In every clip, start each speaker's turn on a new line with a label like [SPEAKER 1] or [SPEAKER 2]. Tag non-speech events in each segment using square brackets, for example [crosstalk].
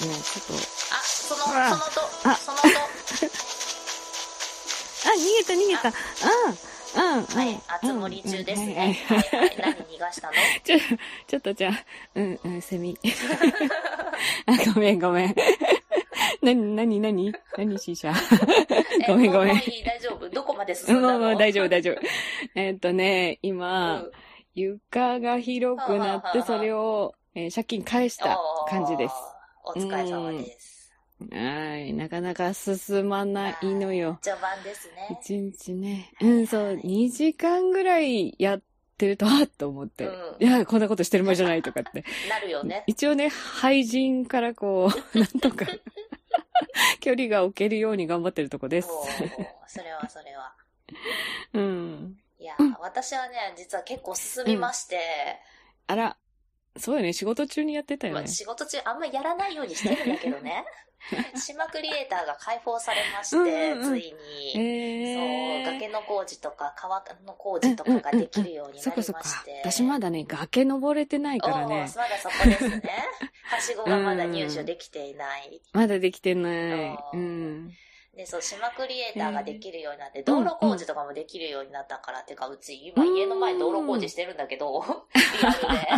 [SPEAKER 1] ちょっと、
[SPEAKER 2] あ、その、そのと、
[SPEAKER 1] あ
[SPEAKER 2] そのと、[laughs]
[SPEAKER 1] あ、逃げた逃げた。うん、うん、
[SPEAKER 2] はい
[SPEAKER 1] うん、。
[SPEAKER 2] あつ森中です
[SPEAKER 1] うん
[SPEAKER 2] ね。何逃がしたの？[laughs]
[SPEAKER 1] ちょ、ちょっとじゃあ、うん、うん、セミ。[laughs] あ、ごめんごめん。なになになになにシーシャ？ごめんごめん
[SPEAKER 2] 大丈夫？どこまで進
[SPEAKER 1] うんん、
[SPEAKER 2] だの？
[SPEAKER 1] もう大丈夫大丈夫。えっとね、今、
[SPEAKER 2] うん
[SPEAKER 1] 床が広くなって、それを、えー借金返した感じです。。
[SPEAKER 2] お疲れ様です。
[SPEAKER 1] はい。なかなか進まないのよ。
[SPEAKER 2] 序盤ですね。
[SPEAKER 1] 一日ね。うん、そう、2時間ぐらいやってると、あっと思って。
[SPEAKER 2] うん
[SPEAKER 1] いや、こんなことしてる場合じゃないとかって。[laughs]
[SPEAKER 2] なるよね。
[SPEAKER 1] 一応ね、廃人からこう、[laughs] なんとか、距離が置けるように頑張ってるとこです。
[SPEAKER 2] それはそれは。
[SPEAKER 1] うん。
[SPEAKER 2] いや
[SPEAKER 1] うん、
[SPEAKER 2] 私はね、実は結構進みまして、
[SPEAKER 1] あら、そうよね、仕事中にやってたよね
[SPEAKER 2] まあ、。仕事中あんまやらないようにしてるんだけどね。[laughs] 島クリエイターが解放されまして、
[SPEAKER 1] うんうんうん
[SPEAKER 2] ついに。
[SPEAKER 1] え
[SPEAKER 2] そう、崖の工事とか川の工事とかができるようになり
[SPEAKER 1] そっかそっか
[SPEAKER 2] まして。。
[SPEAKER 1] 私まだね、崖登れてないから
[SPEAKER 2] お
[SPEAKER 1] ね。
[SPEAKER 2] ーまだそこですね。はしごがまだ入手できていない。[laughs]
[SPEAKER 1] まだできてない。うん。
[SPEAKER 2] で、そう、島クリエイターができるようになって、
[SPEAKER 1] ー
[SPEAKER 2] 道路工事とかもできるようになったから、っていうか、うち今家の前道路工事してるんだけど、[laughs] リアルで。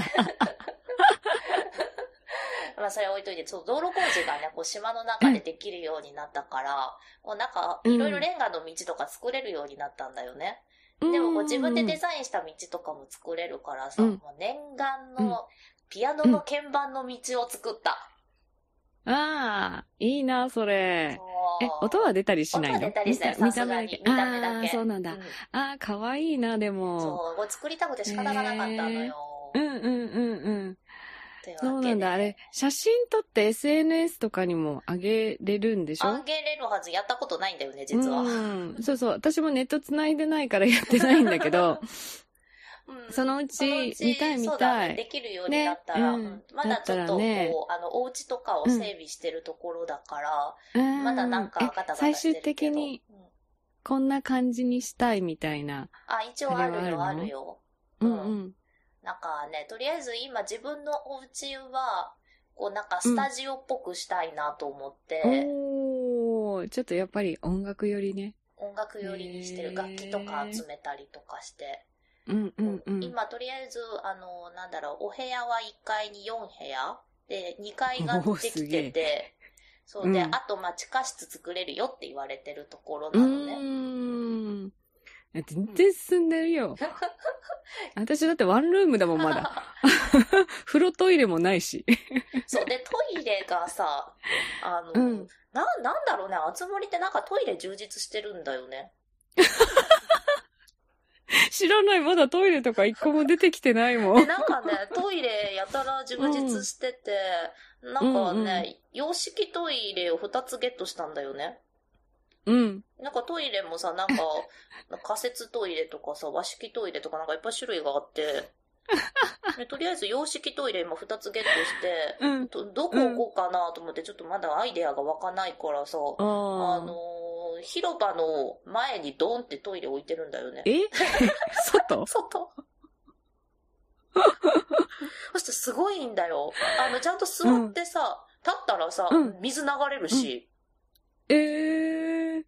[SPEAKER 2] [laughs] まあ、それ置いといて、そう、道路工事がね、こう、島の中でできるようになったから、もうなんか、いろいろレンガの道とか作れるようになったんだよね。でもこう自分でデザインした道とかも作れるからさ、
[SPEAKER 1] うん
[SPEAKER 2] もう念願のピアノの鍵盤の道を作った。
[SPEAKER 1] ああ、いいな、それ。え、音は出たりしないの？
[SPEAKER 2] 音は出たりしない
[SPEAKER 1] 見た目だけ。
[SPEAKER 2] 見た目だけ
[SPEAKER 1] ああ、そうなんだ。
[SPEAKER 2] うん
[SPEAKER 1] ああ、かわいいな、でも。
[SPEAKER 2] そう、作りたくて仕方がなかったのよ。
[SPEAKER 1] うんうんうんうん。
[SPEAKER 2] うわけで
[SPEAKER 1] そうなんだ。あれ、写真撮って SNS とかにも上げれるんでしょ？
[SPEAKER 2] あげれるはず、やったことないんだよね、実は。
[SPEAKER 1] う
[SPEAKER 2] うん
[SPEAKER 1] ん。そうそう。私もネット繋いでないからやってないんだけど、[laughs] そのうち見たい見た
[SPEAKER 2] ね、で
[SPEAKER 1] い。
[SPEAKER 2] きるようになったら、
[SPEAKER 1] ね。うん。
[SPEAKER 2] うん。まだちょっとこう、
[SPEAKER 1] ね。
[SPEAKER 2] あの、お家とかを整備してるところだから、
[SPEAKER 1] うん。
[SPEAKER 2] まだなんかガタガタ
[SPEAKER 1] 最終的に
[SPEAKER 2] うん
[SPEAKER 1] こんな感じにしたいみたいな。
[SPEAKER 2] あ、一応あるよ、あ
[SPEAKER 1] る
[SPEAKER 2] よ。
[SPEAKER 1] う
[SPEAKER 2] うん
[SPEAKER 1] うん。
[SPEAKER 2] なんかね、とりあえず今自分のお家は、こうなんかスタジオっぽくしたいなと思って、
[SPEAKER 1] おー、ちょっとやっぱり音楽よりね。
[SPEAKER 2] 音楽寄りにしてる。楽器とか集めたりとかして、
[SPEAKER 1] うんうんうん。
[SPEAKER 2] 今とりあえず、あの、なんだろう、お部屋は1階に4部屋で、2階ができてて、そうで、
[SPEAKER 1] うん
[SPEAKER 2] あと、まあ、地下室作れるよって言われてるところ
[SPEAKER 1] う
[SPEAKER 2] なのね。
[SPEAKER 1] ーん。全然進んでるよ。[laughs] 私だってワンルームだもん、まだ。[laughs] 風呂トイレもないし。
[SPEAKER 2] そう、で、トイレがさ、あの、
[SPEAKER 1] うん
[SPEAKER 2] な、なんだろうね、あつ森ってなんかトイレ充実してるんだよね。[laughs] [laughs]
[SPEAKER 1] 知らない、まだトイレとか一個も出てきてないも
[SPEAKER 2] で、[laughs]
[SPEAKER 1] ん。
[SPEAKER 2] なんかね、トイレやたら充実してて、なんかね、洋式トイレを2つゲットしたんだよね。
[SPEAKER 1] うん。
[SPEAKER 2] なんかトイレもさ、なんか、[laughs] 仮設トイレとかさ、和式トイレとかなんかいっぱい種類があって、[laughs] でとりあえず洋式トイレ今2つゲットして、
[SPEAKER 1] うん。
[SPEAKER 2] どどこ置こうかなと思って、ちょっとまだアイデアが湧かないからさ、あ
[SPEAKER 1] あ
[SPEAKER 2] のー広場の前にドンってトイレ置いてるんだよね。
[SPEAKER 1] え？[laughs] 外？[laughs]
[SPEAKER 2] 外そしてすごいんだよ。あの、ちゃんと座ってさ、立ったらさ、
[SPEAKER 1] うん
[SPEAKER 2] 水流れるし、
[SPEAKER 1] えー。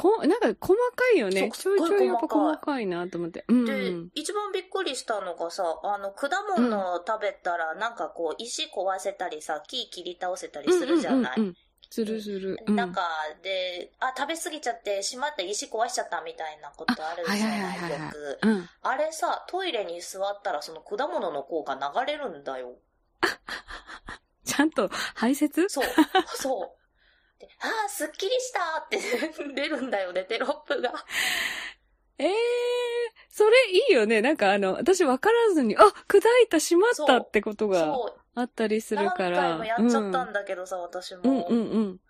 [SPEAKER 1] こ、なんか細かいよね。ちょいちょいやっぱ
[SPEAKER 2] 細
[SPEAKER 1] 細かいなと思って。うん。
[SPEAKER 2] で、一番びっくりしたのがさ、あの、果物を食べたら、なんかこう、石壊せたりさ、木切り倒せたりするじゃない、
[SPEAKER 1] うんうんうんうんするする。うん
[SPEAKER 2] なんか、で、あ、食べ過ぎちゃって、しまって石壊しちゃったみたいなことあるじゃない、
[SPEAKER 1] はいはいはい
[SPEAKER 2] よく。
[SPEAKER 1] うん。
[SPEAKER 2] あれさ、トイレに座ったらその果物の効果流れるんだよ。[laughs]
[SPEAKER 1] ちゃんと排泄？
[SPEAKER 2] そう、そう。で、あー、すっきりしたって [laughs] 出るんだよね、テロップが。
[SPEAKER 1] ええー、それいいよね。なんかあの、私分からずに、あ、砕いた、しまったってことが。あったりする
[SPEAKER 2] 何
[SPEAKER 1] から。
[SPEAKER 2] 回もやっちゃったんだけどさ、私も。
[SPEAKER 1] うん、うんうんうん。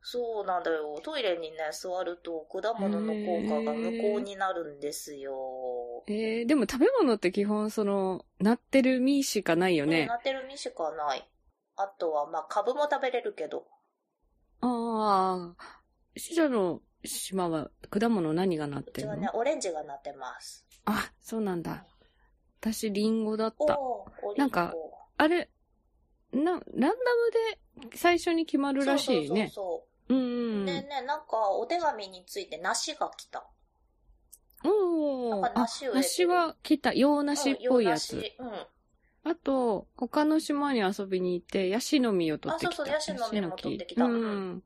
[SPEAKER 2] そうなんだよ。トイレにね、座ると果物の効果が無効になるんですよ。
[SPEAKER 1] えー、でも食べ物って基本その、なってる実しかないよ
[SPEAKER 2] うん
[SPEAKER 1] ね。
[SPEAKER 2] なってる実しかない。あとは、まあ、株も食べれるけど。
[SPEAKER 1] ああ。死者の島は果物何がなっ
[SPEAKER 2] う
[SPEAKER 1] てるの？
[SPEAKER 2] ちはね、オレンジがなってます。
[SPEAKER 1] あ、そうなんだ。私、リンゴだっ
[SPEAKER 2] お
[SPEAKER 1] た。なんかあれ、な、ランダムで最初に決まるらしいね。
[SPEAKER 2] そうそうそう
[SPEAKER 1] うんうん。
[SPEAKER 2] でね、なんか、お手紙について梨が来た。
[SPEAKER 1] おー。
[SPEAKER 2] なんか
[SPEAKER 1] あ
[SPEAKER 2] 梨
[SPEAKER 1] 梨は来た。洋梨っぽいやつ。
[SPEAKER 2] うん洋梨うん。
[SPEAKER 1] あと、他の島に遊びに行って、ヤシの実を取ってきた。
[SPEAKER 2] あそうそうヤシの実も取ってきた
[SPEAKER 1] うん。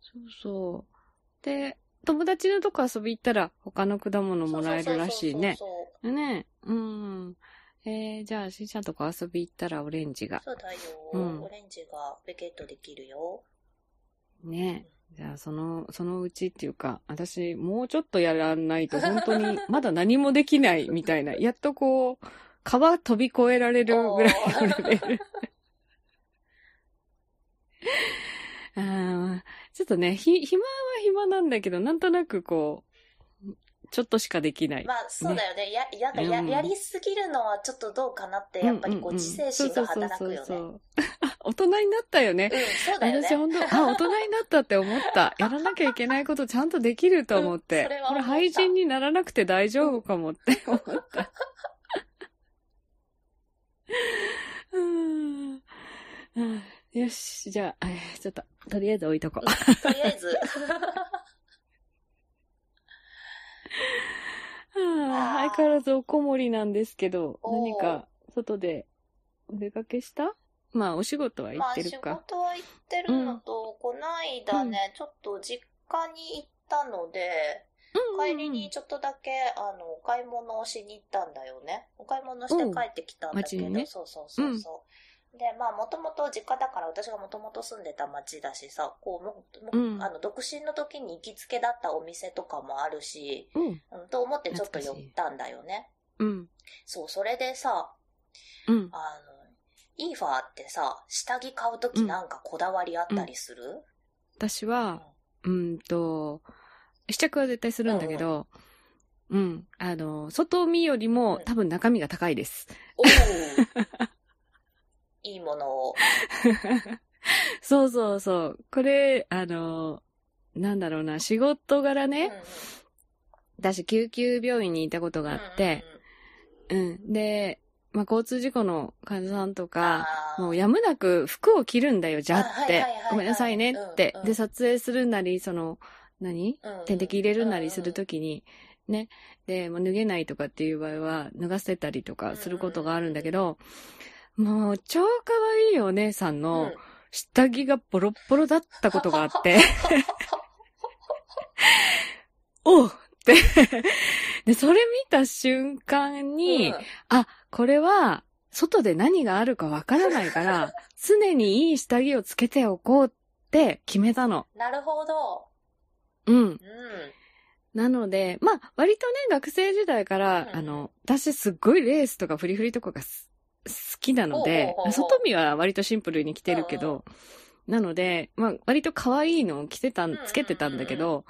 [SPEAKER 1] そうそう。で、友達のとこ遊び行ったら、他の果物もらえるらしいね。
[SPEAKER 2] そうそうそうそう
[SPEAKER 1] ねうん。えー、じゃあ、しんちゃんとこ遊び行ったらオレンジが。
[SPEAKER 2] そうだよ、
[SPEAKER 1] うん
[SPEAKER 2] オレンジがベケットできるよ。
[SPEAKER 1] ねじゃあ、その、そのうちっていうか、私、もうちょっとやらないと、本当に、まだ何もできないみたいな。やっとこう、川飛び越えられるぐらいのレベル。[laughs] あーちょっとね、ひ、暇は暇なんだけど、なんとなくこう、ちょっとしかできない。
[SPEAKER 2] まあ、そうだよね。や、やだ、や、
[SPEAKER 1] うん
[SPEAKER 2] やりすぎるのはちょっとどうかなって、やっぱりこう、自制心が働くよね。
[SPEAKER 1] そうそうそうそう [laughs] 大人になったよね。
[SPEAKER 2] うん、そうだよね。
[SPEAKER 1] 私本当、あ、大人になったって思った。[laughs] やらなきゃいけないことちゃんとできると思って。
[SPEAKER 2] うんそれは
[SPEAKER 1] これ廃人にならなくて大丈夫かもって思った。うんうんよし、じゃあ、えーちょっと、とりあえず置いとこう。
[SPEAKER 2] とりあえず。
[SPEAKER 1] は [laughs] あ相変わらずおこもりなんですけど、何か外でお出かけした？まあ、お仕事は行
[SPEAKER 2] まあ、仕
[SPEAKER 1] ってるか。
[SPEAKER 2] 事は行ってるのと、こないだね、ちょっと実家に行ったので、帰りにちょっとだけ、あの、お買い物をしに行ったんだよね。お買い物して帰ってきたんだけど、
[SPEAKER 1] ね
[SPEAKER 2] そうそうそうそう。で、まあ、もともと実家だから、私がもともと住んでた町だしさ、こう、もも
[SPEAKER 1] うん
[SPEAKER 2] あの、独身の時に行きつけだったお店とかもあるし、
[SPEAKER 1] うん。
[SPEAKER 2] うん、と思ってちょっと寄ったんだよね。
[SPEAKER 1] うん。
[SPEAKER 2] そう、それでさ、
[SPEAKER 1] うん。
[SPEAKER 2] あの、イーファーってさ、下着買うときなんかこだわりあったりする、
[SPEAKER 1] 私は、うんと、試着は絶対するんだけど、うん。あの、外見よりも
[SPEAKER 2] うん
[SPEAKER 1] 多分中身が高いです。
[SPEAKER 2] おお [laughs] いいものを。[laughs]
[SPEAKER 1] そうそうそう。これ、あの、なんだろうな、仕事柄ね、
[SPEAKER 2] うんうん
[SPEAKER 1] 私救急病院にいたことがあって、うん。で、まあ、交通事故の患者さんとか、もうやむなく服を着るんだよ、じゃっ
[SPEAKER 2] あはい
[SPEAKER 1] て
[SPEAKER 2] はいはいはい。
[SPEAKER 1] ごめんなさいねって
[SPEAKER 2] うんう。ん
[SPEAKER 1] で、撮影するなり、その、何？
[SPEAKER 2] うんうん
[SPEAKER 1] 点滴入れるなりするときに、ね。で、もう脱げないとかっていう場合は、脱がせたりとかすることがあるんだけど、もう、超可愛いお姉さんの下着がボロッボロだったことがあって、[laughs] [laughs] おうって。で、それ見た瞬間に、
[SPEAKER 2] うん
[SPEAKER 1] あ、これは、外で何があるかわからないから、常にいい下着をつけておこうって決めたの。
[SPEAKER 2] なるほど。
[SPEAKER 1] うん。
[SPEAKER 2] うん。
[SPEAKER 1] なので、まあ、割とね、学生時代から、
[SPEAKER 2] うん
[SPEAKER 1] あの、私すっごいレースとかフリフリとかがす好きなので外見は割とシンプルに着てるけど、なので、まあ、割と可愛いのを着てたん、つけてたんだけど、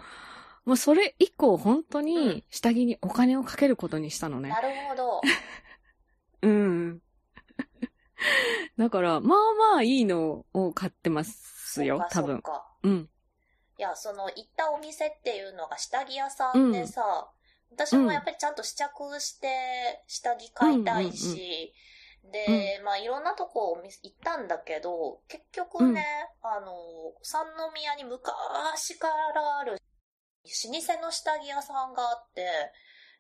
[SPEAKER 1] もうそれ以降本当
[SPEAKER 2] うん
[SPEAKER 1] に下着にお金をかけることにしたのね
[SPEAKER 2] な。るほど。[laughs]
[SPEAKER 1] うん。だから、まあまあいいのを買ってますよ、多分
[SPEAKER 2] う
[SPEAKER 1] ん。
[SPEAKER 2] いや、その、行ったお店っていうのが下着屋さんでさ、私もやっぱりちゃんと試着して下着買いたいし、で、まあいろんなとこ行ったんだけど、結局ね、あの、三宮に昔からある老舗の下着屋さんがあって、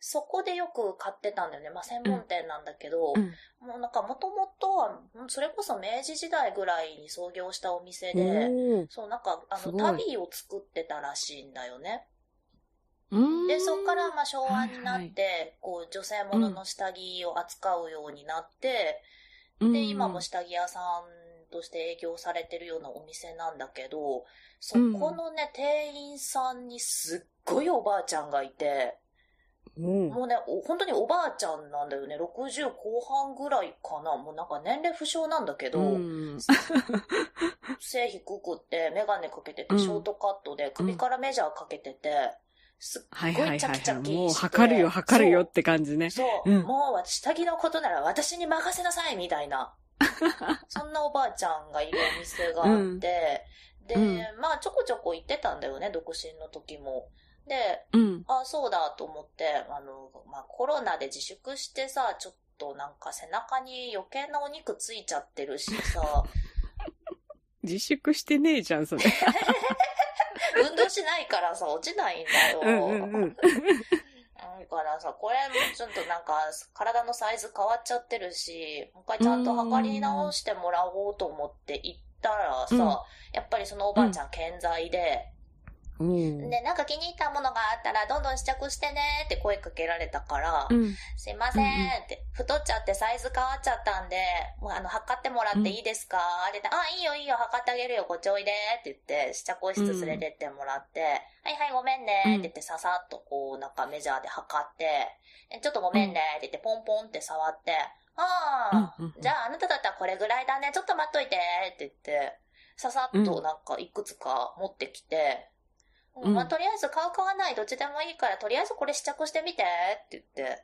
[SPEAKER 2] そこでよく買ってたんだよね。まあ専門店なんだけど、
[SPEAKER 1] うん。
[SPEAKER 2] もうなんかもともとは、うんそれこそ明治時代ぐらいに創業したお店
[SPEAKER 1] お
[SPEAKER 2] で、
[SPEAKER 1] ー。
[SPEAKER 2] そう、なんか、あの、旅を作ってたらしいんだよね。で、そこから、まあ、昭和になって、
[SPEAKER 1] はい。
[SPEAKER 2] こう、女性ものの下着を扱うようになって、
[SPEAKER 1] うん。
[SPEAKER 2] で、今も下着屋さんとして営業されてるようなお店なんだけど、そこのね、店員さんにすっごいおばあちゃんがいて、
[SPEAKER 1] おー
[SPEAKER 2] もうね、お本当におばあちゃんなんだよね。60後半ぐらいかな。もうなんか年齢不詳なんだけど、
[SPEAKER 1] うん [laughs]
[SPEAKER 2] 背低くって、メガネかけてて、
[SPEAKER 1] うん
[SPEAKER 2] ショートカットで、首からメジャーかけてて、すっ
[SPEAKER 1] はい
[SPEAKER 2] ご
[SPEAKER 1] はいいはいはい。
[SPEAKER 2] チャキチャキして。
[SPEAKER 1] もう測るよ測るよって感じね。
[SPEAKER 2] そう。そう
[SPEAKER 1] うん
[SPEAKER 2] もう下着のことなら私に任せなさいみたいな。[laughs] そんなおばあちゃんがいるお店があって、で、
[SPEAKER 1] うん
[SPEAKER 2] まあちょこちょこ行ってたんだよね、独身の時も。で、
[SPEAKER 1] うん。
[SPEAKER 2] あ、そうだと思って、あの、まあコロナで自粛してさ、ちょっととなんか背中に余計なお肉ついちゃってるしさ、[laughs]
[SPEAKER 1] 自粛してねえじゃん、それ。[laughs]
[SPEAKER 2] 運動しないからさ、落ちないんだよ。
[SPEAKER 1] うんうんうん。
[SPEAKER 2] だからさ、これもちょっとなんか、体のサイズ変わっちゃってるし、もう一回ちゃんと測り直してもらおうと思って行ったらさ、
[SPEAKER 1] うん
[SPEAKER 2] やっぱりそのおばあちゃん健在で、
[SPEAKER 1] うん。
[SPEAKER 2] で、なんか気に入ったものがあったらどんどん試着してねって声かけられたから、
[SPEAKER 1] うん。
[SPEAKER 2] すいませんって、太っちゃってサイズ変わっちゃったんで、もうあの、測ってもらっていいですか、あれで、あ、いいよいいよ、測ってあげるよ、こっちおいでって言って、試着室連れてってもらって、はいはい、ごめんねって言って、ささっとこう、なんかメジャーで測って、えちょっとごめんねって言って、ポンポンって触って、ああ、
[SPEAKER 1] うんうんうん。
[SPEAKER 2] じゃああなただったらこれぐらいだね、ちょっと待っといてって言って、ささっとなんかいくつか持ってきて、
[SPEAKER 1] うん。
[SPEAKER 2] まあ、とりあえず買う買わないどっちでもいいから、とりあえずこれ試着してみてって言って、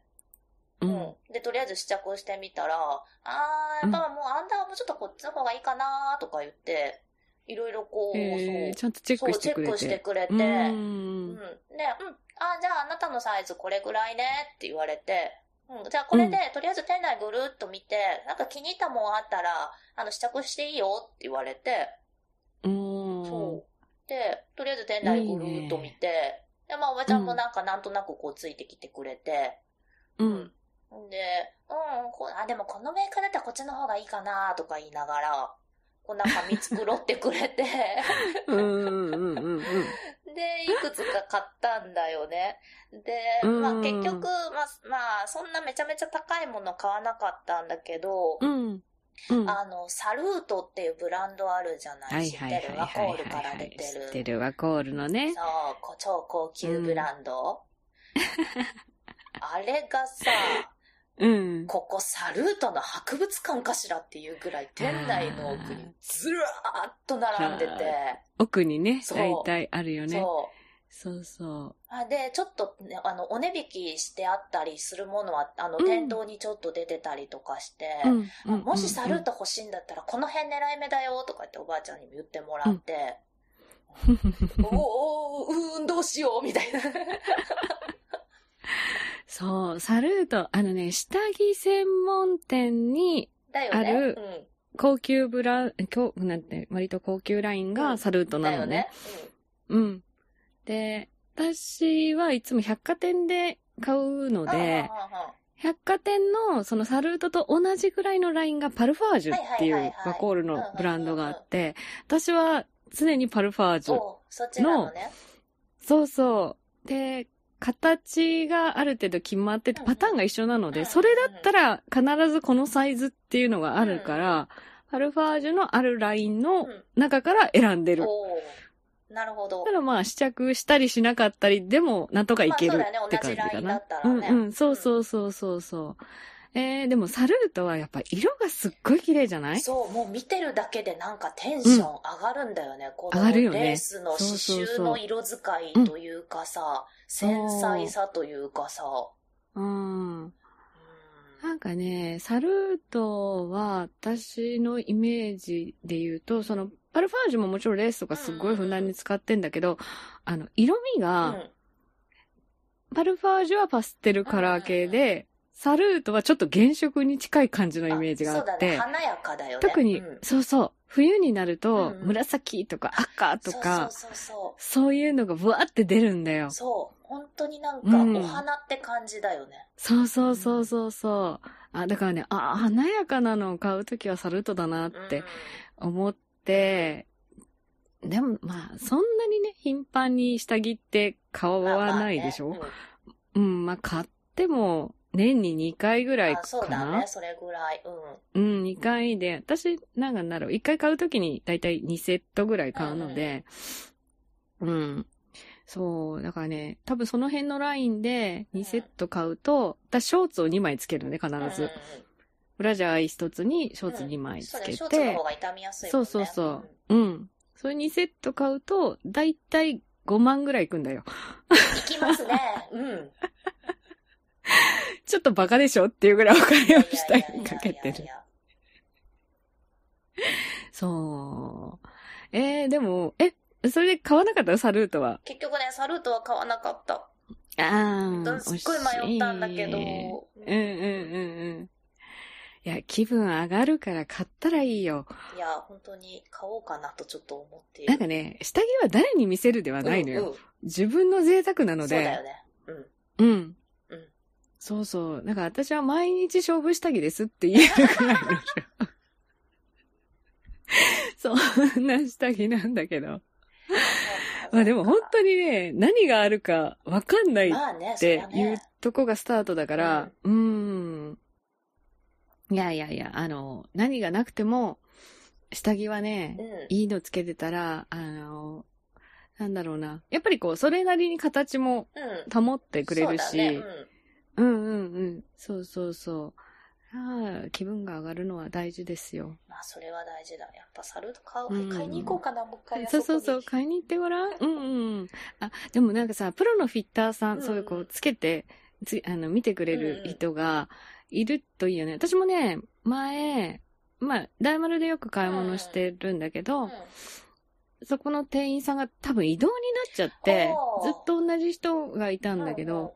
[SPEAKER 1] う。
[SPEAKER 2] うん。で、とりあえず試着してみたら、あー、やっぱもうアンダーもうちょっとこっちの方がいいかなとか言って、いろいろこう、そう、
[SPEAKER 1] ゃんとチェック
[SPEAKER 2] そうチェッ
[SPEAKER 1] してくれて。
[SPEAKER 2] クしてくれて、
[SPEAKER 1] う
[SPEAKER 2] うん。
[SPEAKER 1] ん。
[SPEAKER 2] で、うん、あ、じゃああなたのサイズこれぐらいねって言われて、うん、じゃあこれで、とりあえず店内ぐるっと見て、なんか気に入ったもんあったら、あの、試着していいよって言われて、
[SPEAKER 1] うん。
[SPEAKER 2] そとりあえず店内ぐるっと見て、で、まあ、おばちゃんもなんかなんとなくこうついてきてくれて、
[SPEAKER 1] うん。
[SPEAKER 2] で、うん、こうあ、でもこのメーカーだったらこっちの方がいいかなとか言いながら、こうなんか見繕ってくれて。で、いくつか買ったんだよね。で、
[SPEAKER 1] うん
[SPEAKER 2] まあ結局、まあ、まあ、そんなめちゃめちゃ高いもの買わなかったんだけど、
[SPEAKER 1] うん。うん。
[SPEAKER 2] あの、サルートっていうブランドあるじゃない、
[SPEAKER 1] はい
[SPEAKER 2] 知っ
[SPEAKER 1] はいはいはい
[SPEAKER 2] てる？ワコールから
[SPEAKER 1] はい。
[SPEAKER 2] 出てる。
[SPEAKER 1] 知ってるワコールのね。
[SPEAKER 2] そう、こ超高級ブランド。あれがさ、
[SPEAKER 1] うん。
[SPEAKER 2] ここサルートの博物館かしらっていうぐらい店内の奥にずらーっと並んでて、
[SPEAKER 1] 奥にね、大体あるよね。
[SPEAKER 2] そう。
[SPEAKER 1] そうそ
[SPEAKER 2] あで、ちょっと、ね、あの、お値引きしてあったりするものは、あの、
[SPEAKER 1] うん
[SPEAKER 2] 店頭にちょっと出てたりとかして、
[SPEAKER 1] う。うん
[SPEAKER 2] あもしサルート欲しいんだったら、この辺狙い目だよとかっておばあちゃんにも言ってもらって、[laughs] おーおー、うーん、どうしようみたいな。[laughs]
[SPEAKER 1] そう、サルート、あのね、下着専門店に
[SPEAKER 2] だよね。
[SPEAKER 1] ある高級ブラン、今日、なんて、割と高級ライン
[SPEAKER 2] うん
[SPEAKER 1] がサルート
[SPEAKER 2] うん。
[SPEAKER 1] なのね。。うん。で、私はいつも百貨店で買うの
[SPEAKER 2] うん。
[SPEAKER 1] で、百貨店のそのサルートと同じぐらいのラインがパルファージュっていうワコールのブランドがあって、私は常にパルファージュ。
[SPEAKER 2] おそのね。
[SPEAKER 1] そうそう。で、形がある程度決まってて
[SPEAKER 2] うん
[SPEAKER 1] パターンが一緒なので、
[SPEAKER 2] うん
[SPEAKER 1] それだったら必ずこのサイズっていうのがあるから、パルファージュのあるラインの
[SPEAKER 2] うん
[SPEAKER 1] 中から選んでる。
[SPEAKER 2] なるほど
[SPEAKER 1] だか。らまあ試着したりしなかったりでもなんとかいける
[SPEAKER 2] まあそうだよね
[SPEAKER 1] って感じかな。
[SPEAKER 2] 同じラインだったらね
[SPEAKER 1] うんうん、そうそうそうそうそう。えー、でもサルートはやっぱ色がすっごい綺麗じゃない？
[SPEAKER 2] そう、もう見てるだけでなんかテンション上がるんだよね。この
[SPEAKER 1] 上がるよね
[SPEAKER 2] レースの刺
[SPEAKER 1] そうそうそう
[SPEAKER 2] 繍の色使いというかさ、繊細さというかさ。
[SPEAKER 1] うん。
[SPEAKER 2] うん
[SPEAKER 1] なんかね、サルートは私のイメージで言うと、そのパルファージュももちろんレースとかすっごいふんだんに使ってんだけど、あの、色味が、パルファージュはパステルカラー系で、サルートはちょっと原色に近い感じのイメージがあ
[SPEAKER 2] そうだね。
[SPEAKER 1] って、
[SPEAKER 2] 華やかだよね。
[SPEAKER 1] 特に、
[SPEAKER 2] うん
[SPEAKER 1] そうそう、冬になると
[SPEAKER 2] うんうん
[SPEAKER 1] 紫とか赤とか、
[SPEAKER 2] そうそうそう
[SPEAKER 1] そういうのがブワって出るんだよ
[SPEAKER 2] そう。。本当になんか
[SPEAKER 1] うん
[SPEAKER 2] お花って感じだよね。
[SPEAKER 1] そうそうそうそうそう。あ、だからね、あ、華やかなのを買うときはサルートだなって思って、でもまあ、そんなにね、頻繁に下着って買
[SPEAKER 2] うん。
[SPEAKER 1] わないでしょ、うん、まあ買っても年に2回ぐらい
[SPEAKER 2] あ
[SPEAKER 1] かな？
[SPEAKER 2] そうだね。それぐらい。うん。
[SPEAKER 1] うん、2回で、私、なんかなる、1回買うときにだいたい2セットぐらい買うので、うん。そう、だからね、多分その辺のラインで2セット買うと、私ショーツを2枚つけるね、必ず。
[SPEAKER 2] うん
[SPEAKER 1] ブラジャー1つにショーツ2枚つ
[SPEAKER 2] そうだね。
[SPEAKER 1] け
[SPEAKER 2] ショーツの
[SPEAKER 1] て
[SPEAKER 2] 方、が傷みやすいね。
[SPEAKER 1] うそうそう。うん。それ2セット買うと、だいたい5万ぐらいいくんだよ。
[SPEAKER 2] うん。いきますね。うん。
[SPEAKER 1] ちょっとバカでしょ？っていうぐらいお金を下にかけてる。そう。えー、でも、え、それで買わなかった？サルートは。
[SPEAKER 2] 結局ね、サルートは買わなかった。
[SPEAKER 1] ああ、
[SPEAKER 2] すっごい迷ったんだけど。
[SPEAKER 1] うんうんうんうん。いや、気分上がるから買ったらいいよ。
[SPEAKER 2] いや、本当に買おうかなとちょっと思っている。
[SPEAKER 1] なんかね、下着は誰に見せるではないのよ。
[SPEAKER 2] うんうん
[SPEAKER 1] 自分の贅沢なので。
[SPEAKER 2] そうだよね。うん。
[SPEAKER 1] うん。
[SPEAKER 2] うん
[SPEAKER 1] そうそう。だから私は毎日勝負下着ですって言えるくらいの。そんな下着なんだけど。[laughs] まあでも本当にね、何があるかわかんないっていう
[SPEAKER 2] ね。
[SPEAKER 1] とこがスタートだから、うーん。いやいやいや、あの、何がなくても、下着はね、
[SPEAKER 2] うん。
[SPEAKER 1] いいのつけてたら、あの、なんだろうな。やっぱりこう、それなりに形も
[SPEAKER 2] うん。
[SPEAKER 1] 保ってくれるし、
[SPEAKER 2] そうだね
[SPEAKER 1] うんうんうん。そうそうそう。ああ気分が上がるのは大事ですよ。
[SPEAKER 2] まあ、それは大事だ。やっぱサルート買う、
[SPEAKER 1] うん
[SPEAKER 2] 買いに行こうかな、もう一回。
[SPEAKER 1] そうそうそう、買いに行ってごらん。うんうん。あ、でもなんかさ、プロのフィッターさん、
[SPEAKER 2] うん
[SPEAKER 1] そういうこう、つけて、つあの、見てくれる人がいるといいよね。私もね、前、まあ、大丸でよく買い物してるんだけど、
[SPEAKER 2] うん
[SPEAKER 1] そこの店員さんが多分移動になっちゃってずっと同じ人がいたんだけど、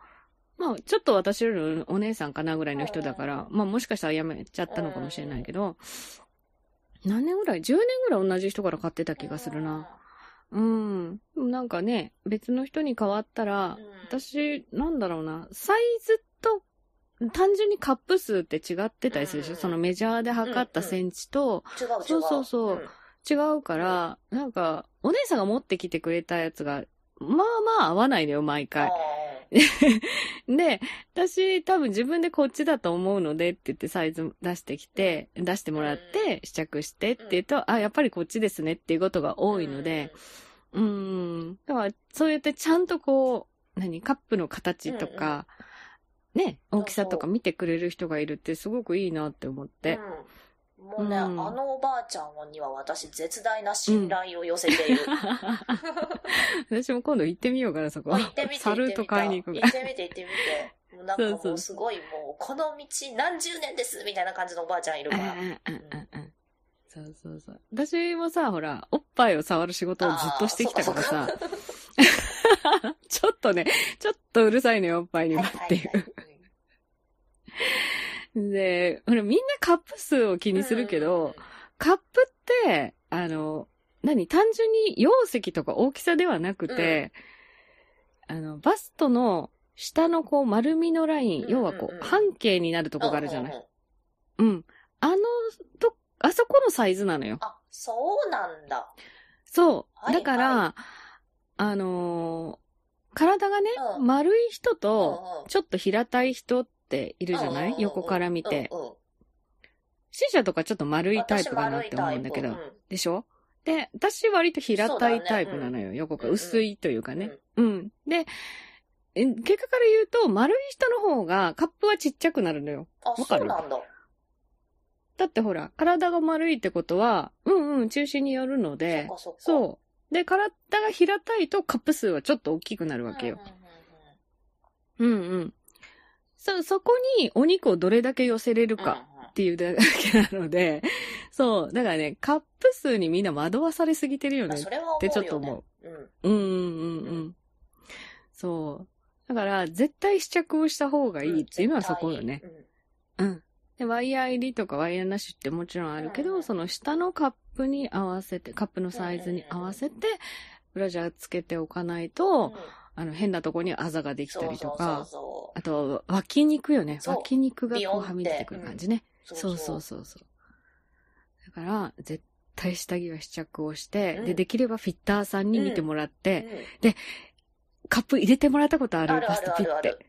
[SPEAKER 1] まあ、ちょっと私よりお姉さんかなぐらいの人だから、まあもしかしたら辞めちゃったのかもしれないけど、何年ぐらい ?10 年ぐらい同じ人から買ってた気がするな。うん。なんかね、別の人に変わったら、
[SPEAKER 2] うん
[SPEAKER 1] 私、なんだろうな、サイズと、単純にカップ数って違ってたりするでしょ、
[SPEAKER 2] うん
[SPEAKER 1] そのメジャーで測ったセンチと。そうそうそう違うから、なんか、お姉さんが持ってきてくれたやつが、まあまあ合わないのよ、毎回。で、私多分自分でこっちだと思うのでって言ってサイズ出してきて、出してもらって試着してって言うと、あ、やっぱりこっちですねっていうことが多いので、うん。だから、そうやってちゃんとこう、何、カップの形とか、ね、大きさとか見てくれる人がいるってすごくいいなって思って。
[SPEAKER 2] うん、もうね、
[SPEAKER 1] うん
[SPEAKER 2] あのおばあちゃんには私絶大な信頼を寄せている。[laughs]
[SPEAKER 1] 私も今度行ってみようかな、そこ。
[SPEAKER 2] 行ってみて
[SPEAKER 1] サルート買いに行く
[SPEAKER 2] 行ってみて行ってみて。もうなんかもうすごいもう、この道何十年ですみたいな感じのおばあちゃんいるから。
[SPEAKER 1] うんうんうんうんうんそうそうそう。私もさ、ほら、おっぱいを触る仕事をずっとしてきたからさ、[laughs] ちょっとね、ちょっとうるさいのよ、おっぱいにはっていう。で、ほら、みんなカップ数を気にするけど、カップって、あの、何単純に容積とか大きさではなくて、あの、バストの下のこう丸みのライン、
[SPEAKER 2] うん
[SPEAKER 1] 要はこう、
[SPEAKER 2] うんうん
[SPEAKER 1] 半径になるとこがあるじゃない？
[SPEAKER 2] い。
[SPEAKER 1] うん。あの、と、あそこのサイズなのよ。
[SPEAKER 2] あ、そうなんだ。
[SPEAKER 1] そう。
[SPEAKER 2] はい
[SPEAKER 1] だから、
[SPEAKER 2] は
[SPEAKER 1] あのー体がね、
[SPEAKER 2] うん
[SPEAKER 1] 丸い人と、
[SPEAKER 2] うんうん
[SPEAKER 1] ちょっと平たい人っているじゃない、横から見て。シ者とかちょっと丸いタイプかなって思うんだけど。でしょ？で、私割と平たいタイプなのよ、横から。薄いというかね。うん。で、え結果から言うと、丸い人の方がカップはちっちゃくなるのよ。
[SPEAKER 2] あ、
[SPEAKER 1] わかる？
[SPEAKER 2] だ。
[SPEAKER 1] だってほら、体が丸いってことは、うんうん、中心によるので、
[SPEAKER 2] そ
[SPEAKER 1] う。で、体が平たいとカップ数はちょっと大きくなるわけよ。
[SPEAKER 2] うんうん。
[SPEAKER 1] そ、そこにお肉をどれだけ寄せれる
[SPEAKER 2] うん。
[SPEAKER 1] かっていうだけなので、[laughs] そう。だからね、カップ数にみんな惑わされすぎてるよねって。ちょっと思
[SPEAKER 2] う。うん。
[SPEAKER 1] う。うんうんうんうん。そう。だから、絶対試着をした方がいいっていうのはそこよね。
[SPEAKER 2] うん
[SPEAKER 1] うん。で、ワイヤー入りとかワイヤーなしってもちろんあるけど、その下のカップに合わせて、カップのサイズに合わせて、ブラジャーつけておかないと、
[SPEAKER 2] うん
[SPEAKER 1] あの、変なとこにあざができたりとか、
[SPEAKER 2] そうそう
[SPEAKER 1] あと、脇肉よね。脇肉がこうはみ出てくる感じね。
[SPEAKER 2] そう
[SPEAKER 1] そうそうそうそう。だから、絶対下着は試着をして、
[SPEAKER 2] うん
[SPEAKER 1] で、できればフィッターさんに見てもらって、
[SPEAKER 2] うん
[SPEAKER 1] カップ入れてもらったことある
[SPEAKER 2] あるあ
[SPEAKER 1] ファストピッて。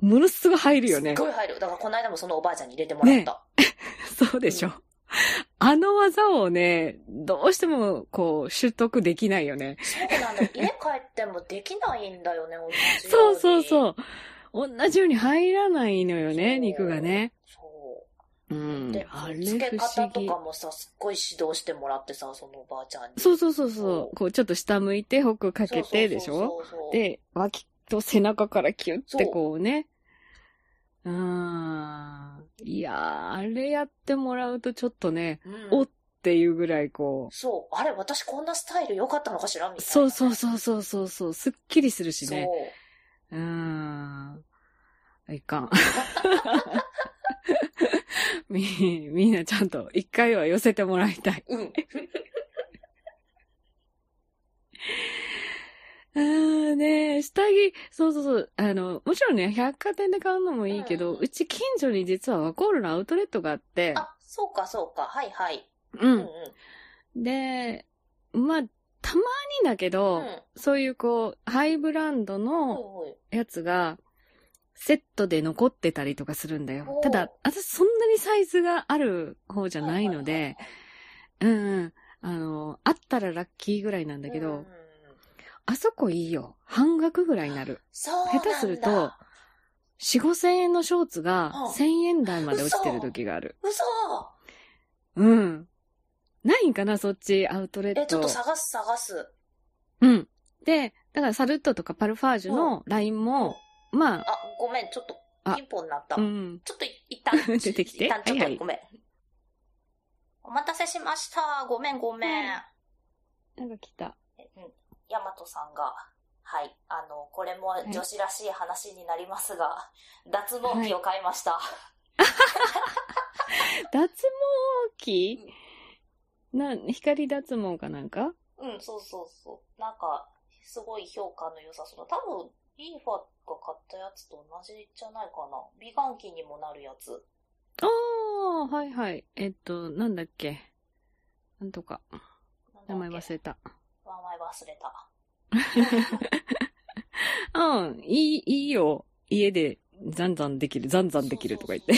[SPEAKER 1] ものすごい入るよね
[SPEAKER 2] すっ。ごい入る。だからこの間もそのおばあちゃんに入れてもらった。[laughs]
[SPEAKER 1] そうでしょ。[laughs] あの技をね、どうしても、こう、習得できないよね。
[SPEAKER 2] そうなんだ。家帰ってもできないんだよね、[laughs] 同じ
[SPEAKER 1] そう
[SPEAKER 2] ように。
[SPEAKER 1] そうそう。同じように入らないのよね、肉がね。
[SPEAKER 2] そうう。
[SPEAKER 1] ん
[SPEAKER 2] で。、付け方とか。もさ、すっごい指導してもらってさ、そのおばあちゃんに。
[SPEAKER 1] そうそうそう
[SPEAKER 2] そ
[SPEAKER 1] そうう。こう、ちょっと下向いて、ホックかけてでしょ？で、脇と背中からキュッてこうね。うーん。いやー、あれやってもらうとちょっとね、
[SPEAKER 2] うん
[SPEAKER 1] おっていうぐらいこう。
[SPEAKER 2] そう。あれ、私こんなスタイル良かったのかしらみたいなね。
[SPEAKER 1] そうそうそうそうそうそう、すっきりするし
[SPEAKER 2] そう。
[SPEAKER 1] ね。うーん。いかん。[laughs] み、みんなちゃんと一回は寄せてもらいたい。
[SPEAKER 2] うん。
[SPEAKER 1] あーね下着、そうそうそう。あの、もちろんね、百貨店で買うのもいいけど、
[SPEAKER 2] うん
[SPEAKER 1] うち近所に実はワコールのアウトレットがあって、
[SPEAKER 2] あ、そうか、そうか。はいはい。
[SPEAKER 1] う
[SPEAKER 2] うんうん
[SPEAKER 1] ん。。で、まあ、たまにだけ
[SPEAKER 2] う
[SPEAKER 1] ど、
[SPEAKER 2] ん。
[SPEAKER 1] そういうこう、ハイブランドのやつが、セットで残ってたりとかするんだよただ、私そんなにサイズがある方じゃないので、うんうん。あの、あったらラッキーぐらいなんだけど、
[SPEAKER 2] うんうんうん
[SPEAKER 1] あそこいいよ。半額ぐらいになる。
[SPEAKER 2] そうなんだ。
[SPEAKER 1] 下手すると、4、5千円のショーツが
[SPEAKER 2] うん
[SPEAKER 1] 1000円台まで落ちてる時がある。
[SPEAKER 2] 嘘
[SPEAKER 1] うん。ないんかな、そっち、アウトレット。
[SPEAKER 2] え、ちょっと探す探す。
[SPEAKER 1] うん。で、だからサルットとかパルファージュのラインも、まあ、
[SPEAKER 2] あ、ごめん、ちょっと、
[SPEAKER 1] あ
[SPEAKER 2] ピンポンになった。
[SPEAKER 1] うん。
[SPEAKER 2] ちょっとい一旦、[laughs]
[SPEAKER 1] 出てきて
[SPEAKER 2] 一旦ちょっと、
[SPEAKER 1] はいはい
[SPEAKER 2] ごめん。お待たせしました。ごめん、ごめん。
[SPEAKER 1] はなんか来た。
[SPEAKER 2] うん。ヤマトさんが、はい。あの、これも女子らしい話になりますが、[laughs] 脱毛器を買いました。[laughs]
[SPEAKER 1] 脱毛器？な、光脱毛かなんか？
[SPEAKER 2] うん、そうそうそう。なんか、すごい評価の良さそうな。多分、イーファが買ったやつと同じじゃないかな。美顔器にもなるやつ。
[SPEAKER 1] ああ、はいはい。えっと、なんだっけ？なんとか。名前忘れた。
[SPEAKER 2] 名前忘れた。
[SPEAKER 1] うん、いい、いいよ。家で、ザンザンできる、ザンザンできるとか言って。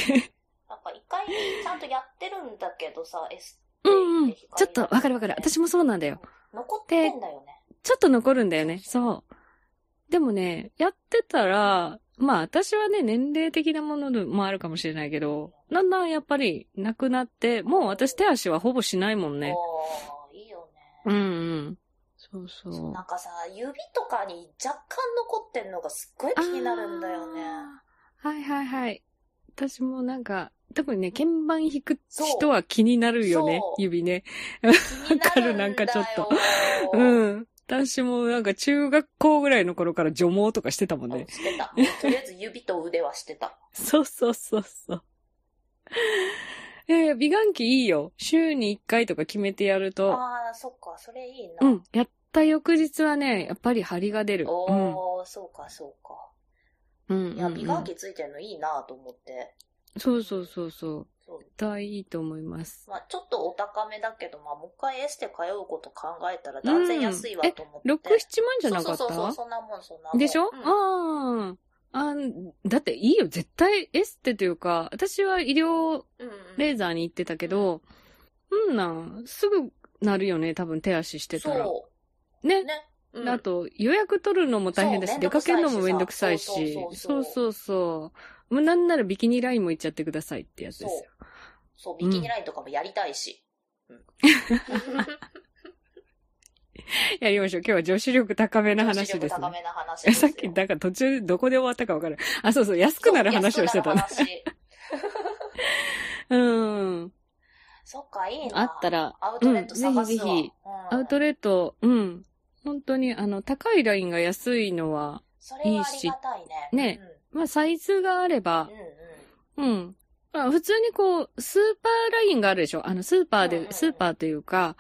[SPEAKER 2] なんか一回ちゃんとやってるんだけどさ、S
[SPEAKER 1] うんうん。ちょっとわかるわかる。私もそうなんだよ。
[SPEAKER 2] 残ってんだよね。
[SPEAKER 1] ちょっと残るんだよね。そう。でもね、やってたら、まあ私はね、年齢的なものもあるかもしれないけど、だんだんやっぱりなくなって、もう私手足はほぼしないもんね。
[SPEAKER 2] いいよね。
[SPEAKER 1] うんうん。そうそう。
[SPEAKER 2] なんかさ、指とかに若干残ってんのがすっごい気になるんだよね。
[SPEAKER 1] はいはいはい。私もなんか、特にね、鍵盤弾く人は気になるよね指ね。わかるなんかちょっとうん。私もなんか中学校ぐらいの頃から除毛とかしてたもんね。
[SPEAKER 2] してた。とりあえず指と腕はしてた。[laughs]
[SPEAKER 1] そうそうそうそう。えー、美顔器いいよ。週に1回とか決めてやると。
[SPEAKER 2] ああ、そっか、それいいな。
[SPEAKER 1] うん。やった翌日はね、やっぱり張りが出る。
[SPEAKER 2] おー、そうか、そうか。
[SPEAKER 1] うん。うん。
[SPEAKER 2] いや、
[SPEAKER 1] うん
[SPEAKER 2] 美顔器ついてるのいいなと思って。
[SPEAKER 1] そうそうそうそう。
[SPEAKER 2] そう。
[SPEAKER 1] 絶対いいと思います。
[SPEAKER 2] まあ、ちょっとお高めだけど、まあ、もう一回エステ通うこと考えたら断然安いわと思って。
[SPEAKER 1] 6、7万じゃなかった？
[SPEAKER 2] そうそうそう、そんなもん、そんなもん。
[SPEAKER 1] でしょ、
[SPEAKER 2] うん
[SPEAKER 1] ああ。あだっていいよ。絶対エステというか、私は医療
[SPEAKER 2] うんうん。
[SPEAKER 1] レーザーに行ってたけど、うんなん、すぐなるよね。多分手足してたら。
[SPEAKER 2] そう。
[SPEAKER 1] ね。
[SPEAKER 2] ね。うん
[SPEAKER 1] あと、予約取るのも大変だし、
[SPEAKER 2] そう
[SPEAKER 1] 出かけるのもめ
[SPEAKER 2] めん
[SPEAKER 1] んどくさい
[SPEAKER 2] し
[SPEAKER 1] そ
[SPEAKER 2] そうう
[SPEAKER 1] そうそう。もうなんならビキニラインも行っちゃってくださいってやつですよ。
[SPEAKER 2] そう、ビキニラインとかもやりたいし。うん [laughs]
[SPEAKER 1] やりましょう。今日は女子力高めな話ですね。
[SPEAKER 2] 力高めな話ですよ。[laughs]
[SPEAKER 1] さっき、だから途中どこで終わったかわかる。あ、そうそう、安くなる話をしてた
[SPEAKER 2] そう [laughs]
[SPEAKER 1] うん。
[SPEAKER 2] そっか、いいな。
[SPEAKER 1] あったら
[SPEAKER 2] アウトレット探すわ。
[SPEAKER 1] うんぜひぜひ
[SPEAKER 2] うん
[SPEAKER 1] アウトレット、うん。本当に、あの、高いラインが安いのは、
[SPEAKER 2] それはありがたいね。
[SPEAKER 1] ねまあ、サイズがあれば
[SPEAKER 2] うん。、うんうん。
[SPEAKER 1] うん。まあ、普通にこう、スーパーラインがあるでしょあの、スーパーで、
[SPEAKER 2] うんうんうん
[SPEAKER 1] スーパーというか、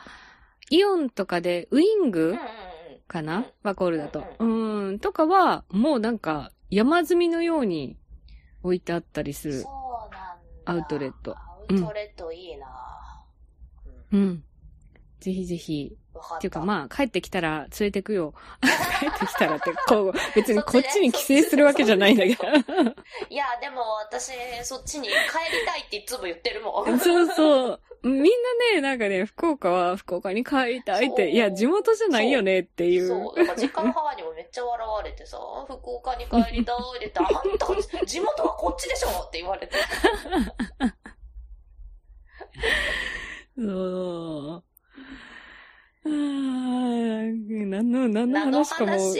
[SPEAKER 1] イオンとかで、ウィング
[SPEAKER 2] うんうんうん。
[SPEAKER 1] か
[SPEAKER 2] う
[SPEAKER 1] なんワコールだと。
[SPEAKER 2] う
[SPEAKER 1] うん、とかは、もうなんか、山積みのように置いてあったりする。アウトレット
[SPEAKER 2] アウトレットいいな、
[SPEAKER 1] う
[SPEAKER 2] うん。
[SPEAKER 1] ん。ぜひぜひ。
[SPEAKER 2] っ
[SPEAKER 1] ていうかまあ、帰ってきたら連れてくよ。[laughs] 帰ってきたらって、こう、[laughs] 別にこっちに帰省するわけじゃないんだけど。[laughs]
[SPEAKER 2] いや、でも私、そっちに帰りたいっていつも言ってるもん。
[SPEAKER 1] そうそう。みんなね、なんかね、福岡は福岡に帰りたいって、
[SPEAKER 2] そう
[SPEAKER 1] いや、地元じゃないよねっていう。
[SPEAKER 2] そう。だから実家の母にもめっちゃ笑われてさ、福岡に帰りたいって言って、あんた、地元はこっちでしょって言われて。
[SPEAKER 1] そう。何の、何の話かも、[laughs]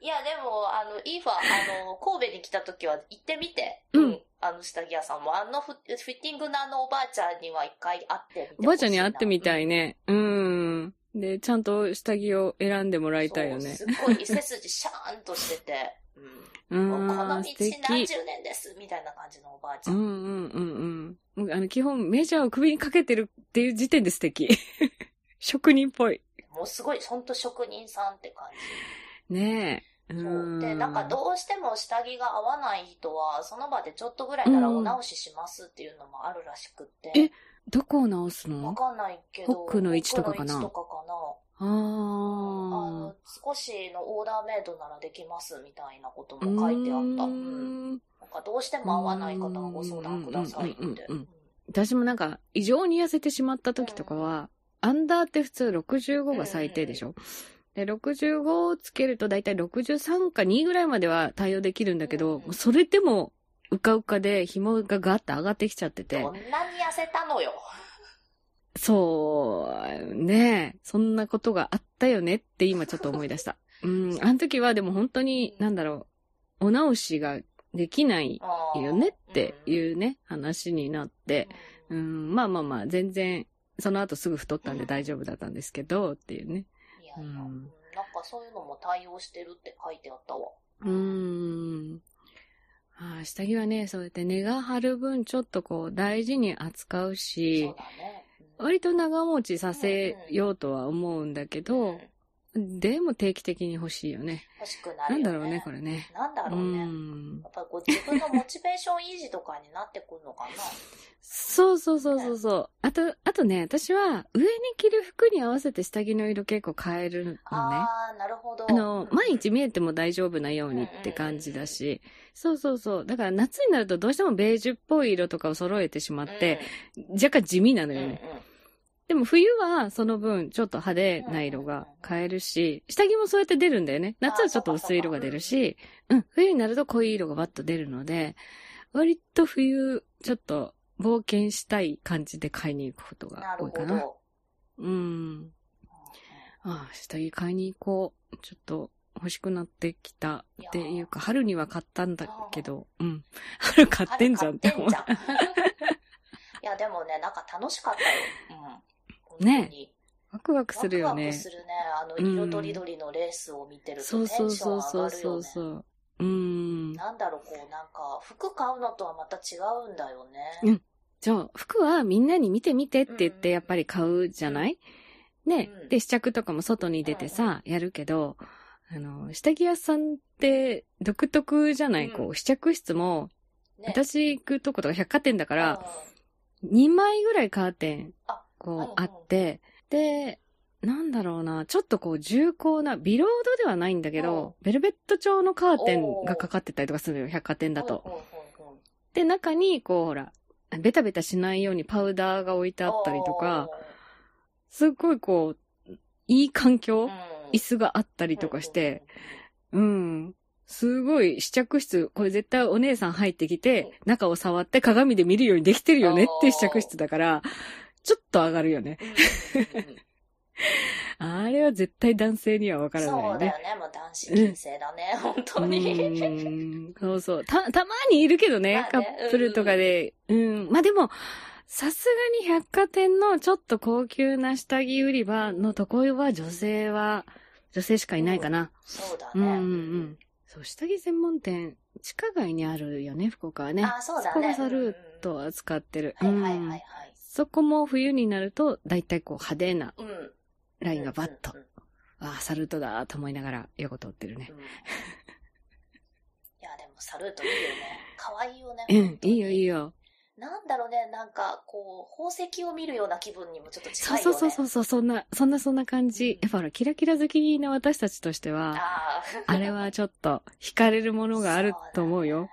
[SPEAKER 2] いや、でも、あの、イーファ、あの、神戸に来た時は行ってみて。
[SPEAKER 1] うん
[SPEAKER 2] あの下着屋さんも、あのフフィッティングのあのおばあちゃんには一回会ってみて。
[SPEAKER 1] おばあちゃんに会ってみたい
[SPEAKER 2] ね。
[SPEAKER 1] ね。うん。で、ちゃんと下着を選んでもらいたいよね。
[SPEAKER 2] すっごい背筋シャーンとしてて。うん。
[SPEAKER 1] う
[SPEAKER 2] もうこの
[SPEAKER 1] ん、
[SPEAKER 2] 道。何十年ですみたいな感じのおばあちゃ。
[SPEAKER 1] うんんうんうんうん。もうあの、基本メジャーを首にかけてるっていう時点で素敵。[laughs] 職人っぽい。
[SPEAKER 2] もうすごい、ほんと職人さんって感じ。
[SPEAKER 1] ねえ。
[SPEAKER 2] そう
[SPEAKER 1] うん。
[SPEAKER 2] で、なんかどうしても下着が合わない人は、その場でちょっとぐらいならお直ししますっていうのもあるらしくって。
[SPEAKER 1] えどこを直す
[SPEAKER 2] わ
[SPEAKER 1] の
[SPEAKER 2] かんないけど。
[SPEAKER 1] ホックの位置とかかな？
[SPEAKER 2] ホックの位置とかかな？
[SPEAKER 1] あ
[SPEAKER 2] の、少しのオーダーメイドならできますみたいなことも書いてあった。
[SPEAKER 1] う
[SPEAKER 2] うん。なんかどうしても合わない方はご相談くださいって。
[SPEAKER 1] うんうんうんうんうん
[SPEAKER 2] うん
[SPEAKER 1] 私もなんか、異常に痩せてしまった時とかは、アンダーって普通65が最低でしょ、で、65をつけるとだいたい63か2ぐらいまでは対応できるんだけど、
[SPEAKER 2] うん
[SPEAKER 1] それでも、うかうかで紐がガーッと上がってきちゃってて
[SPEAKER 2] ど、んなに痩せたのよ。
[SPEAKER 1] そう、ねえ、そんなことがあったよねって今ちょっと思い出した。[laughs] うん、あの時はでも本当に、なんだろう、お直しができないよねっていうね、話になって、
[SPEAKER 2] うん。
[SPEAKER 1] うん、まあまあまあ、全然、その後すぐ太ったんで大丈夫だったんですけど、っていうね。
[SPEAKER 2] いやいや、
[SPEAKER 1] うん
[SPEAKER 2] なんかそういうのも対応してるって書いてあったわ。
[SPEAKER 1] うーん。ああ、下着はね、そうやって根が張る分ちょっとこう大事に扱う
[SPEAKER 2] そう
[SPEAKER 1] し
[SPEAKER 2] だ、ね。うん
[SPEAKER 1] 割と長持ちさせようとは思うんだけ
[SPEAKER 2] う
[SPEAKER 1] ど
[SPEAKER 2] ん、
[SPEAKER 1] でも定期的に欲しいよね。
[SPEAKER 2] 欲しくなるよね。
[SPEAKER 1] なんだろうね、これね。
[SPEAKER 2] なんだ
[SPEAKER 1] う
[SPEAKER 2] ろうね。
[SPEAKER 1] ん
[SPEAKER 2] や。っぱりこう自分のモチベーション維持とかになってくるのかな。
[SPEAKER 1] そうそうそうそうそう。あと、あとね、私は上に着る服に合わせて下着の色結構変えるのね。
[SPEAKER 2] ああ、なるほど。
[SPEAKER 1] あの、
[SPEAKER 2] うん
[SPEAKER 1] 毎日見えても大丈夫なようにって感じだし、そうそうそう。だから夏になるとどうしてもベージュっぽい色とかを揃えてしまって、若干地味な
[SPEAKER 2] うん、
[SPEAKER 1] のよね。
[SPEAKER 2] うんうん
[SPEAKER 1] でも冬はその分ちょっと派手な色が変えるし、下着もそうやって出るんだよね。夏はちょっと薄い色が出るし、うん、冬になると濃い色がバッと出るので、割と冬、ちょっと冒険したい感じで買いに行くこと
[SPEAKER 2] な
[SPEAKER 1] が。多いかな。うん。ああ、下着買いに行こう。ちょっと欲しくなってきたっていうか、春には買ったんだけど、うん。春買ってんじゃんって思う。[laughs]
[SPEAKER 2] いや、でもね、なんか楽しかったよ。うん。
[SPEAKER 1] ね
[SPEAKER 2] 本当に
[SPEAKER 1] ワクワクするよね
[SPEAKER 2] ワクワク。するね。あの、色とりどりのレースを見てる
[SPEAKER 1] そう
[SPEAKER 2] とテンショ
[SPEAKER 1] そうそう
[SPEAKER 2] ン上がるよ
[SPEAKER 1] そうそう
[SPEAKER 2] ね。
[SPEAKER 1] そう。うん。
[SPEAKER 2] なんだろう、こう、なんか、服買うのとはまた違うんだよね。
[SPEAKER 1] うんじゃあ、服はみんなに見て見てって言っ
[SPEAKER 2] うん
[SPEAKER 1] てやっぱり買うじゃない？ね
[SPEAKER 2] うん。
[SPEAKER 1] で、試着とかも外に出てさ、やるけど、あの、下着屋さんって独特じゃない、
[SPEAKER 2] うん
[SPEAKER 1] こう、試着室も、
[SPEAKER 2] ね、
[SPEAKER 1] 私行くとことか百貨店だか、
[SPEAKER 2] から
[SPEAKER 1] 2枚ぐらいカーテン、
[SPEAKER 2] あ
[SPEAKER 1] こう、あって、で、なんだろうな、ちょっとこう重厚な、ビロードではないんだけど、ベルベット調のカーテンがかかってたりとかするのよ、百貨店だと。で、中に、こう、ほら、ベタベタしないようにパウダーが置いてあったりとか、すっごいこう、いい環境、
[SPEAKER 2] うん、
[SPEAKER 1] 椅子があったりとかして、うん。すごい試着室、これ絶対お姉さん入ってきて、中を触って鏡で見るようにできてるよねっていう試着室だから、ちょっと上がるよね。
[SPEAKER 2] うんうんうんうん
[SPEAKER 1] あれは絶対男性にはわからないね。
[SPEAKER 2] うだよね。もう男子禁制だね、本当に。
[SPEAKER 1] うんそうそう。た、たまにいるけどね、
[SPEAKER 2] ね
[SPEAKER 1] ップルとかで。うん。まあでも、さすがに百貨店のちょっと高級な下着売り場のところは女性は、女性しかいないかな。
[SPEAKER 2] そうだね。
[SPEAKER 1] うんうんうん。そう、下着専門店、地下街にあるよね、福岡はね。
[SPEAKER 2] あ、そうだね。
[SPEAKER 1] こがサルートを扱ってる。
[SPEAKER 2] はいはいはい。
[SPEAKER 1] そこも冬になると、だいたいこう派手な
[SPEAKER 2] うん。
[SPEAKER 1] ラインがバッと
[SPEAKER 2] うん、うん
[SPEAKER 1] ああ、サルートだと思いながら横通ってるね。
[SPEAKER 2] うんいや、でもサルートいいよね。可愛いよね。
[SPEAKER 1] うん、いいよいい
[SPEAKER 2] よ。
[SPEAKER 1] よ。
[SPEAKER 2] なんだろうね、なんか、こう、宝石を見るような気分にもちょっと
[SPEAKER 1] そう
[SPEAKER 2] 近いよね。
[SPEAKER 1] そうそうそう、そんな、そんなそんな感じ。やっぱほら、キラキラ好きな私たちとしては、
[SPEAKER 2] ああ。
[SPEAKER 1] あれはちょっと惹かれるものがあると思うよ。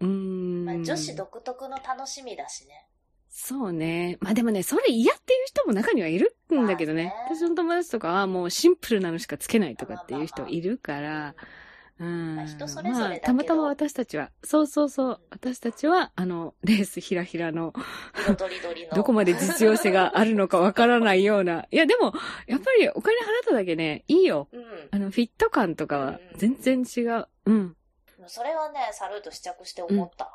[SPEAKER 1] うーん。
[SPEAKER 2] まあ、女子独特の楽しみだしね。
[SPEAKER 1] そうね。まあでもね、それ嫌っていう人も中にはいるんだけどね。
[SPEAKER 2] まあね
[SPEAKER 1] 私の友達とかはもうシンプルなのしかつけないとかっていう人いるから、うん。
[SPEAKER 2] まあ人それぞれだけど
[SPEAKER 1] まあ、たまたま私たちは、そうそうそう、私たちは、あの、レースひらひらの、
[SPEAKER 2] どりの。
[SPEAKER 1] どこまで実用性があるのかわからないような。いや、でも、やっぱりお金払っただけね、いいよ。
[SPEAKER 2] うん。
[SPEAKER 1] あの、フィット感とかは全然違う。うん。
[SPEAKER 2] それはね、サルート試着して思った。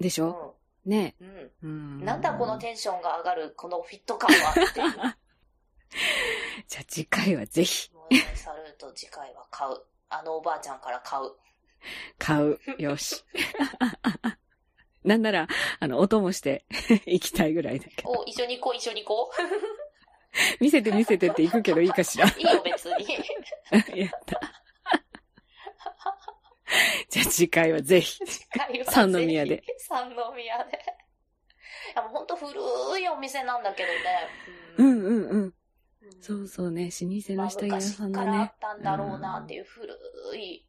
[SPEAKER 1] でしょ、ね
[SPEAKER 2] うん。なんだこのテンションが上がる、このフィット感はっていう。[laughs]
[SPEAKER 1] じゃあ次回はぜひ。
[SPEAKER 2] サルート次回は買う。あのおばあちゃんから買う。
[SPEAKER 1] 買う。よし。[laughs] なんなら、あの、音もして [laughs] 行きたいぐらいだけど。
[SPEAKER 2] お、一緒に行こう、一緒に行こう。
[SPEAKER 1] 見せて見せてって行くけどいいかしら。
[SPEAKER 2] いいよ、別に。
[SPEAKER 1] やった。[laughs] じゃあ次回はぜひ。三宮で。
[SPEAKER 2] 三宮で。いや、もうほんと古いお店なんだけどね。
[SPEAKER 1] うんうんうん。
[SPEAKER 2] うん
[SPEAKER 1] そうそうね、老舗
[SPEAKER 2] まあ
[SPEAKER 1] の下着屋
[SPEAKER 2] 昔
[SPEAKER 1] さんだね。
[SPEAKER 2] からあったんだろうなっていう古い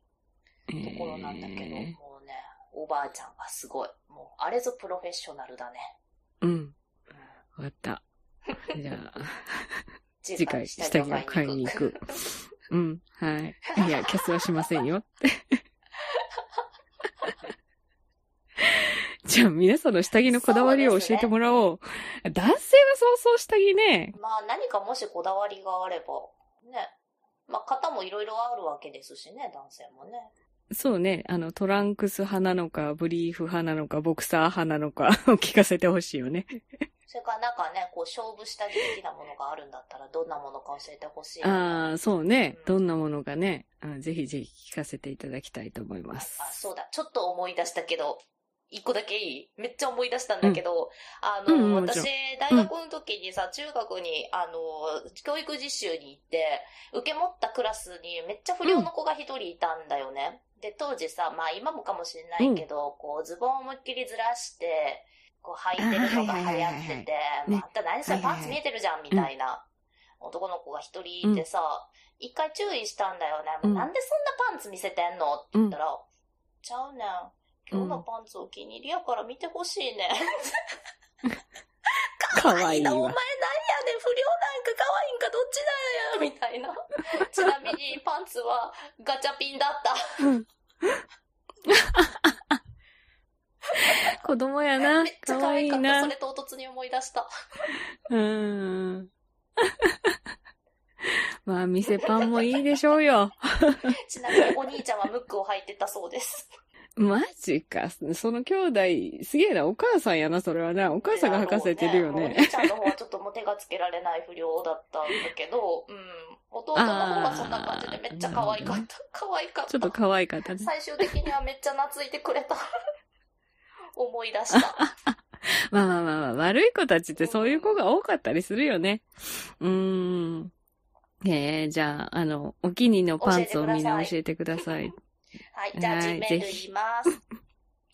[SPEAKER 1] と
[SPEAKER 2] ところなんだけど、もうね、おばあちゃんがすごい。もう、あれぞプロフェッショナルだね。
[SPEAKER 1] うん。
[SPEAKER 2] うん
[SPEAKER 1] わかった。じゃあ、
[SPEAKER 2] 次 [laughs]
[SPEAKER 1] 次回下着を買いに行く。うん。はい。いや、キャスはしませんよ。[laughs] じゃあ、皆さんの下着のこだわりを教えてもらおう。男性はそうそう下着ね。
[SPEAKER 2] まあ何かもしこだわりがあれば、ね。まあ型もいろいろあるわけですしね、男性もね。
[SPEAKER 1] そうね。あの、トランクス派なのか、ブリーフ派なのか、ボクサー派なのか、[laughs] を聞かせてほしいよね。
[SPEAKER 2] それからなんかね、こう勝負下着的なものがあるんだったら、どんなものか教えてほしい、
[SPEAKER 1] ああ、そうね。どんなものがね、あぜひぜひ聞かせていただきたいと思います。
[SPEAKER 2] あ、そうだ。ちょっと思い出したけど、一個だけいい？めっちゃ思い出したんだけど、あの、
[SPEAKER 1] うんうんもちろん
[SPEAKER 2] 私、大学の時にさ、中学に、あの、教育実習に行って、受け持ったクラスにめっちゃ不良の子が一人いたんだよね。で、当時さ、まあ今もかもしれないけど、こう、ズボンを思いっきりずらして、こう履いてるのが流行ってて、また何それパンツ見えてるじゃん、みたいな男の子が一人いてさ、一回注意したんだよね。
[SPEAKER 1] うん
[SPEAKER 2] なんでそんなパンツ見せてんのって言ったら、ちゃうねん。今日のパンツお気に入りやから見てほしいねん。
[SPEAKER 1] かわいい
[SPEAKER 2] な、お前
[SPEAKER 1] わ
[SPEAKER 2] なんや。ねん、不良なんか可愛いんかどっちだよ、みたいな。[laughs] ちなみにパンツはガチャピンだった。
[SPEAKER 1] うん。子供やな
[SPEAKER 2] めっ。ちゃ可愛かった。
[SPEAKER 1] な
[SPEAKER 2] そ。れ唐突に思い出した。
[SPEAKER 1] うーん。[laughs] まあ、店パンもいいでしょうよ。[laughs]
[SPEAKER 2] ちなみにお兄ちゃんはムックを履いてたそうです。
[SPEAKER 1] マジか。その兄弟、すげえな。お母さんやな、それはな。お母さんが履かせてるよ
[SPEAKER 2] お
[SPEAKER 1] ね。
[SPEAKER 2] 兄ちゃんの方はちょっともう手がつけられない不良だったんだけど、うん。弟の方がそんな感じでめっちゃ可愛かった。可愛かった。
[SPEAKER 1] ちょっと可愛かったね。
[SPEAKER 2] 最終的にはめっちゃ懐いてくれた。思い出した。[laughs]
[SPEAKER 1] まあまあまあまあ、悪い子たちってそういう子が多かったりするよね。うーん。えー、じゃあ、あの、お気に入りのパンツをみんな教えてください。
[SPEAKER 2] はい、じゃあ
[SPEAKER 1] はい
[SPEAKER 2] G メール言います。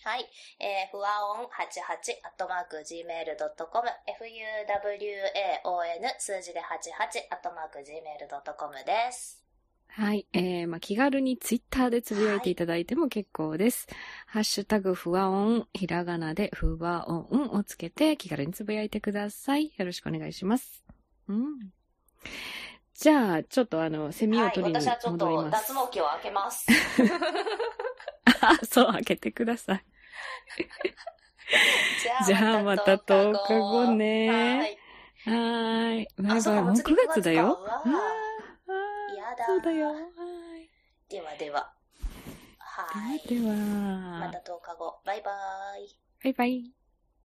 [SPEAKER 2] はい。えー、ふわおん88アットマーク gmail.com、fuwaon 数字で88アットマーク gmail.com です。
[SPEAKER 1] はい。えー、まあ、気軽にツイッターでつぶやいていただいても結構です。ハッシュタグふわおん、ひらがなでふわおんをつけて気軽につぶやいてください。よろしくお願いします。うん。じゃあ、ちょっとあの、セミを
[SPEAKER 2] はい、
[SPEAKER 1] 取りに
[SPEAKER 2] 私はちょっと
[SPEAKER 1] 戻ります。
[SPEAKER 2] 脱毛器を開けます。
[SPEAKER 1] あ、[laughs] そう、開けてください。
[SPEAKER 2] じ [laughs]
[SPEAKER 1] じゃあまた10日後ね
[SPEAKER 2] はい。
[SPEAKER 1] はーい。バイもう9
[SPEAKER 2] 次
[SPEAKER 1] 月だよ。
[SPEAKER 2] やだ
[SPEAKER 1] そうだよ。はい。
[SPEAKER 2] ではでは。はい。
[SPEAKER 1] では、
[SPEAKER 2] また10日後。バイバイ。
[SPEAKER 1] バイバイ。